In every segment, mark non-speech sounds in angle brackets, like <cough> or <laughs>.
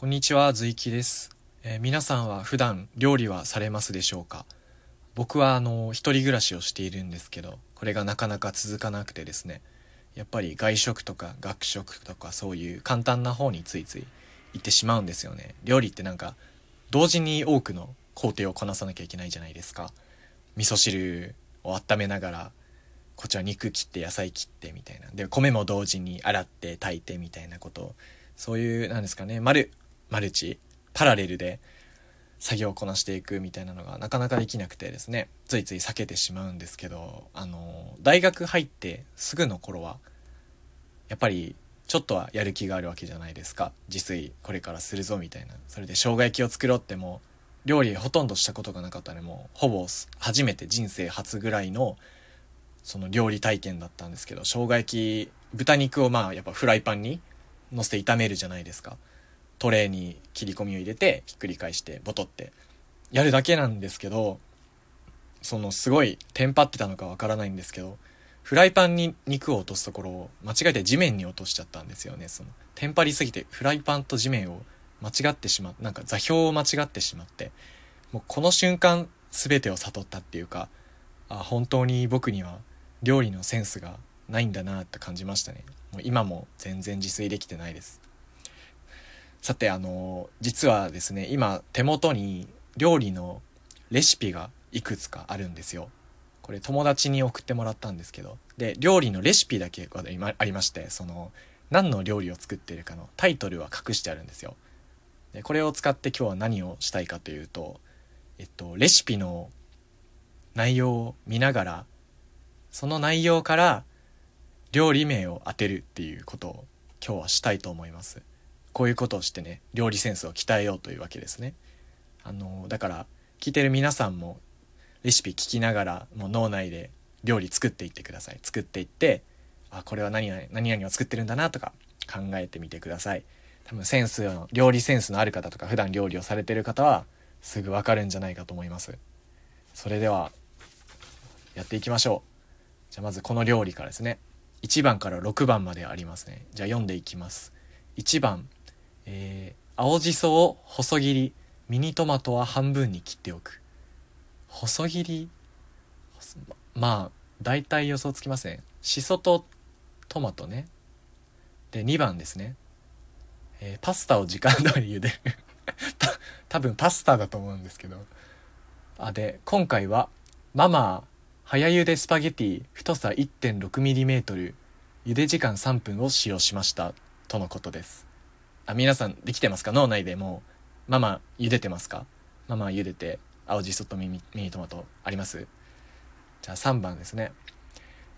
こんにちは、ずいきです、えー皆さんは普段料理はされますでしょうか？僕はあの一人暮らしをしているんですけどこれがなかなか続かなくてですね。やっぱり外食とか学食とかそういう簡単な方についつい行ってしまうんですよね。料理ってなんか同時に多くの工程をこなさなきゃいけないじゃないですか。味噌汁を温めながらこっちは肉切って野菜切ってみたいな。で米も同時に洗って炊いてみたいなこと。をそういうなんですかね。マルマルチパラレルで作業をこなしていくみたいなのがなかなかできなくてですね。ついつい避けてしまうんですけどあの大学入ってすぐの頃はやっぱりちょっとはやる気があるわけじゃないですか。自炊これからするぞみたいな。それで生姜焼きを作ろうってもう料理ほとんどしたことがなかったのでもうほぼ初めて人生初ぐらいのその料理体験だったんですけど生姜焼き豚肉をまあやっぱフライパンに乗せて炒めるじゃないですか。トレーに切り込みを入れてひっくり返してボトってやるだけなんですけどそのすごいテンパってたのかわからないんですけどフライパンに肉を落とすところを間違えて地面に落としちゃったんですよね。そのテンパりすぎてフライパンと地面を間違ってしまなんか座標を間違ってしまってもうこの瞬間全てを悟ったっていうかあ本当に僕には料理のセンスがないんだなって感じましたね。もう今も全然自炊できてないです。さてあの実はですね今手元に料理のレシピがいくつかあるんですよ。これ友達に送ってもらったんですけど。で料理のレシピだけがありましてその何の料理を作ってるかのタイトルは隠してあるんですよ。でこれを使って今日は何をしたいかというとえっとレシピの内容を見ながらその内容から料理名を当てるっていうことを今日はしたいと思います。こういうことをしてね料理センスを鍛えようというわけですね。あのだから聞いてる皆さんもレシピ聞きながらもう脳内で料理作っていってください。作っていってあこれは何々何々を作ってるんだなとか考えてみてください。多分センスの料理センスのある方とか普段料理をされてる方はすぐわかるんじゃないかと思います。それではやっていきましょう。じゃあまずこの料理からですね。1番から6番までありますね。じゃあ読んでいきます。1番、えー青じそを細切りミニトマトは半分に切っておく。細切りまあ大体予想つきますねしそとトマトね。で2番ですね、えーパスタを時間通り茹で。<laughs> る多分パスタだと思うんですけど。あで今回はママ早茹でスパゲティ太さ 1.6mm 茹で時間3分を使用しました。とのことです。あ皆さんできてますか？脳内でもう。ママ茹でてますか？ママ茹でて青じそとミニトマトあります？じゃあ3番ですね、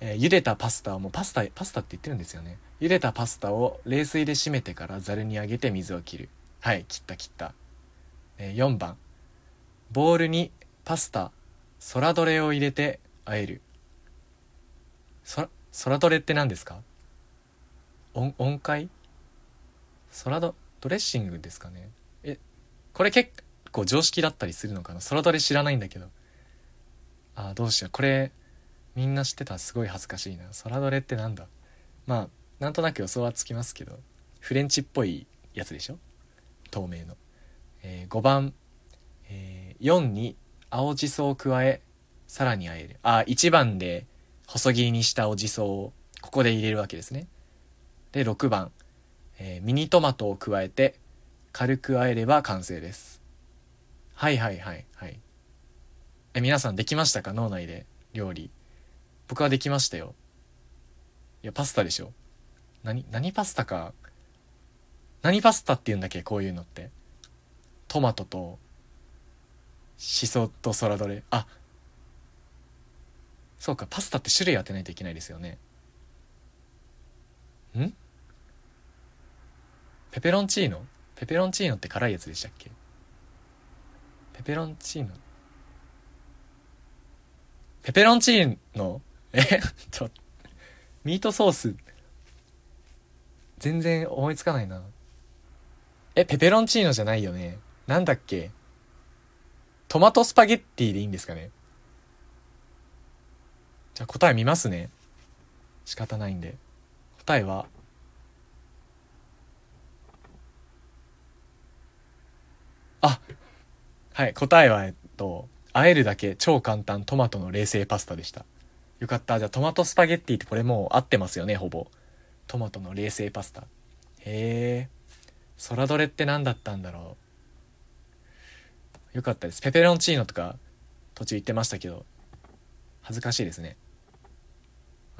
えー茹でたパスタをもうパスタパスタって言ってるんですよね。茹でたパスタを冷水で締めてからざるにあげて水を切る。はい切った切った、えー4番。ボウルにパスタソラドレを入れて和える。そソラドレって何ですか？音音階？ソラドドレッシングですかね。えこれ結構常識だったりするのかな？ソラドレ知らないんだけど。あどうしよう。これみんな知ってたらすごい恥ずかしいな。ソラドレってなんだ？まあなんとなく予想はつきますけど。フレンチっぽいやつでしょ？透明の、え5番、えー4に青じそを加えさらに和える。あ1番で細切りにした青じそをここで入れるわけですね。で6番、えーミニトマトを加えて軽く和えれば完成です。はいはいはいはい。え皆さんできましたか？脳内で。料理。僕はできましたよ。いやパスタでしょ。何何パスタか？何パスタって言うんだっけ？こういうのって。トマトとしそとソラドレ。あそうかパスタって種類当てないといけないですよね。ん？ペペロンチーノ？ペペロンチーノって辛いやつでしたっけ？ペペロンチーノ？ペペロンチーノ？え？<laughs> ちょミートソース。全然思いつかないな。えペペロンチーノじゃないよね。なんだっけ？トマトスパゲッティでいいんですかね？じゃあ答え見ますね。仕方ないんで。答えはあはい答えはえっと和えるだけ超簡単トマトの冷製パスタでした。よかった。じゃあトマトスパゲッティってこれもう合ってますよねほぼ。トマトの冷製パスタ。へえ。空どれって何だったんだろう。よかったです。ペペロンチーノとか途中言ってましたけど恥ずかしいですね。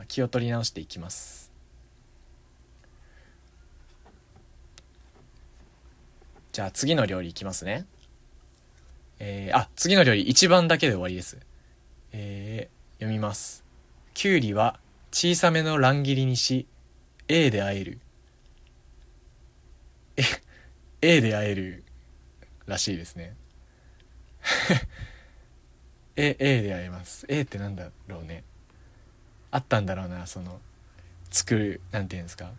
気を取り直していきます。じゃあ次の料理いきますね。えー、あ次の料理1番だけで終わりです。えー、読みます。きゅうりは小さめの乱切りにし A で和える。え A で和えるらしいですね。<laughs> A, A で会えます。A ってなんだろうね。あったんだろうなその作るなんていうんですか。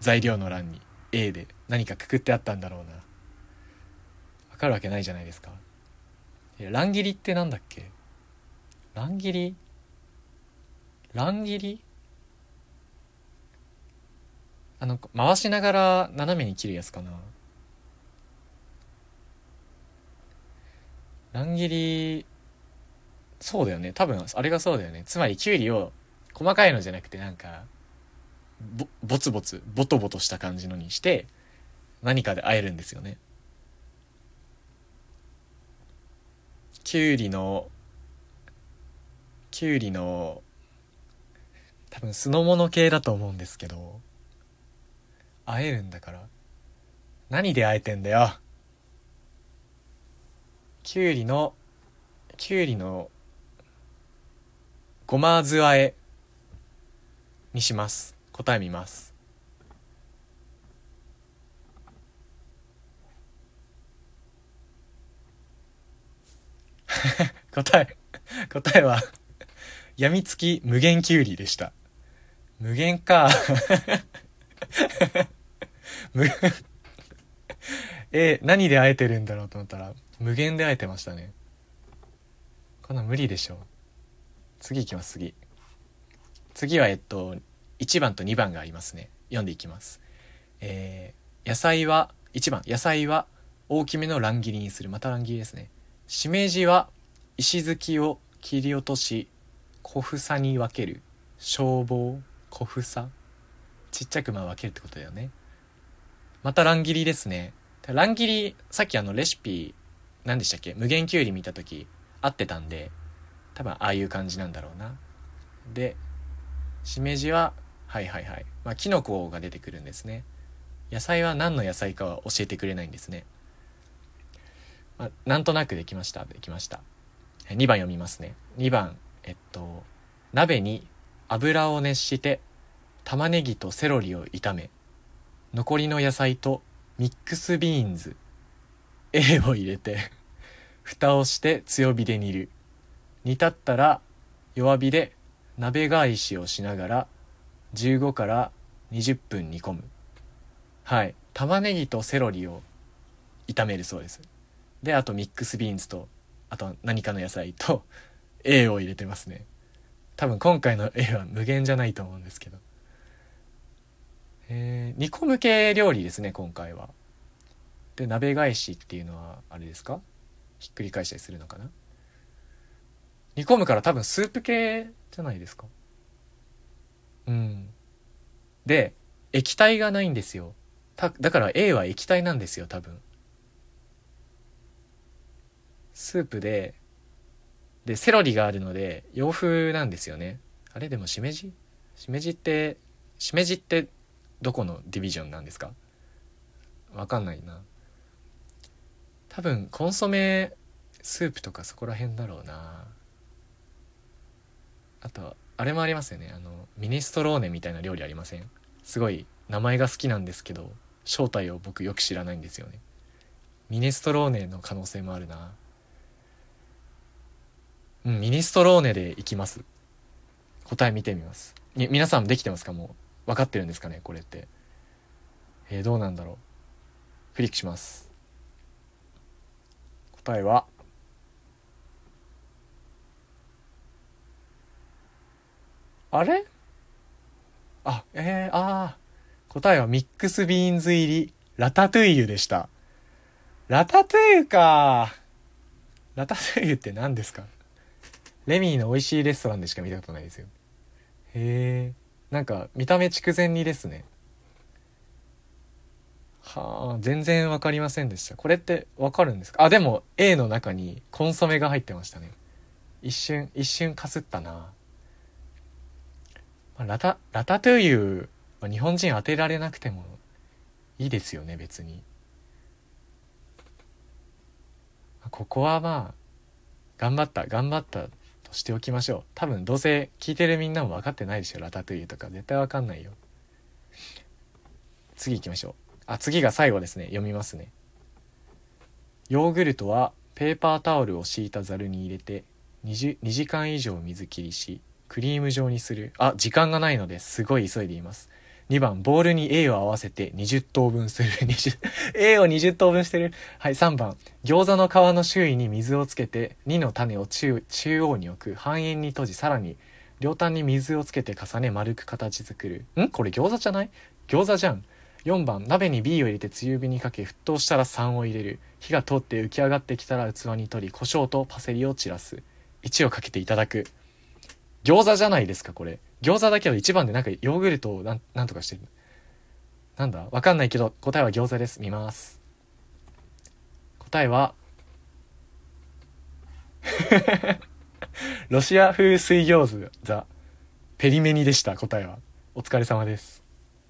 材料の欄に。A で何かくくってあったんだろうな。わかるわけないじゃないですか。乱切りってなんだっけ？乱切り？乱切り？あの回しながら斜めに切るやつかな。乱切りそうだよね。多分あれがそうだよね。つまりきゅうりを細かいのじゃなくてなんかぼボツボツボトボトした感じのにして何かで和えるんですよね。きゅうりのきゅうりの多分酢の物系だと思うんですけど和えるんだから。何で和えてんだよ。きゅうりのきゅうりのごま酢あえにします。答え見ます。<laughs> 答え答えはやみつき無限きゅうりでした。無限か。<laughs> 無え何であえてるんだろうと思ったら無限であえてましたね。こんな無理でしょ。次いきます次。次はえっと1番と2番がありますね。読んでいきます。えー、野菜は1番。野菜は大きめの乱切りにする。また乱切りですね。しめじは石突きを切り落とし小房に分ける消防小房。ちっちゃくまあ分けるってことだよね。また乱切りですね。乱切りさっきあのレシピ何でしたっけ？無限きゅうり見た時合ってたんで多分ああいう感じなんだろうな。でしめじははいはいはい。まあきのこが出てくるんですね。野菜は何の野菜かは教えてくれないんですね、まあ、なんとなくできました。できました。2番読みますね。2番えっと鍋に油を熱して玉ねぎとセロリを炒め残りの野菜とミックスビーンズ A を入れて蓋をして強火で煮る。煮立ったら弱火で鍋返しをしながら15から20分煮込む。はい。玉ねぎとセロリを炒めるそうです。であとミックスビーンズとあと何かの野菜と <laughs> A を入れてますね。多分今回の A は無限じゃないと思うんですけど。えー、煮込む系料理ですね今回は。で鍋返しっていうのはあれですか？ひっくり返したりするのかな？煮込むから多分スープ系じゃないですか？うん。で液体がないんですよ。だから A は液体なんですよ多分。スープででセロリがあるので洋風なんですよね。あれ？でもしめじ？しめじってしめじってどこのディビジョンなんですか？わかんないな。多分コンソメスープとかそこら辺だろうな。あとあれもありますよね。あのミネストローネみたいな料理ありません？すごい名前が好きなんですけど正体を僕よく知らないんですよね。ミネストローネの可能性もあるな。うんミネストローネでいきます。答え見てみます。皆さんできてますか？もう分かってるんですかね？これって。えー、どうなんだろう？クリックします。答えは？あれ？あ、えー、ああ。答えはミックスビーンズ入りラタトゥイユでした。ラタトゥイユか。ラタトゥイユって何ですか？レミーの美味しいレストランでしか見たことないですよ。へえなんか見た目筑前煮ですね。はあ全然分かりませんでした。これって分かるんですか？あでも A の中にコンソメが入ってましたね。一瞬一瞬かすったな、まあ、ラタラタトゥイユは日本人当てられなくてもいいですよね別に。ここはまあ頑張った頑張ったとしておきましょう。多分どうせ聞いてるみんなも分かってないでしょ。ラタトゥイユとか。絶対分かんないよ。次行きましょう。あ次が最後ですね。読みますね。ヨーグルトはペーパータオルを敷いたざるに入れて 2, 2時間以上水切りしクリーム状にする。あ時間がないのですごい急いでいます。2番ボールに A を合わせて20等分する。<laughs> A を20等分してる。はい3番餃子の皮の周囲に水をつけて2の種を中中央に置く。半円に閉じさらに両端に水をつけて重ね丸く形作る。ん？これ餃子じゃない？餃子じゃん。4番鍋に B を入れて強火にかけ沸騰したら3を入れる。火が通って浮き上がってきたら器に取り胡椒とパセリを散らす。1をかけていただく。餃子じゃないですかこれ。餃子だけど一番でなんかヨーグルトをなんなんとかしてる。なんだ？わかんないけど答えは餃子です。見ます。答えは <laughs> ロシア風水餃子ペリメニでした。答えは。お疲れ様です。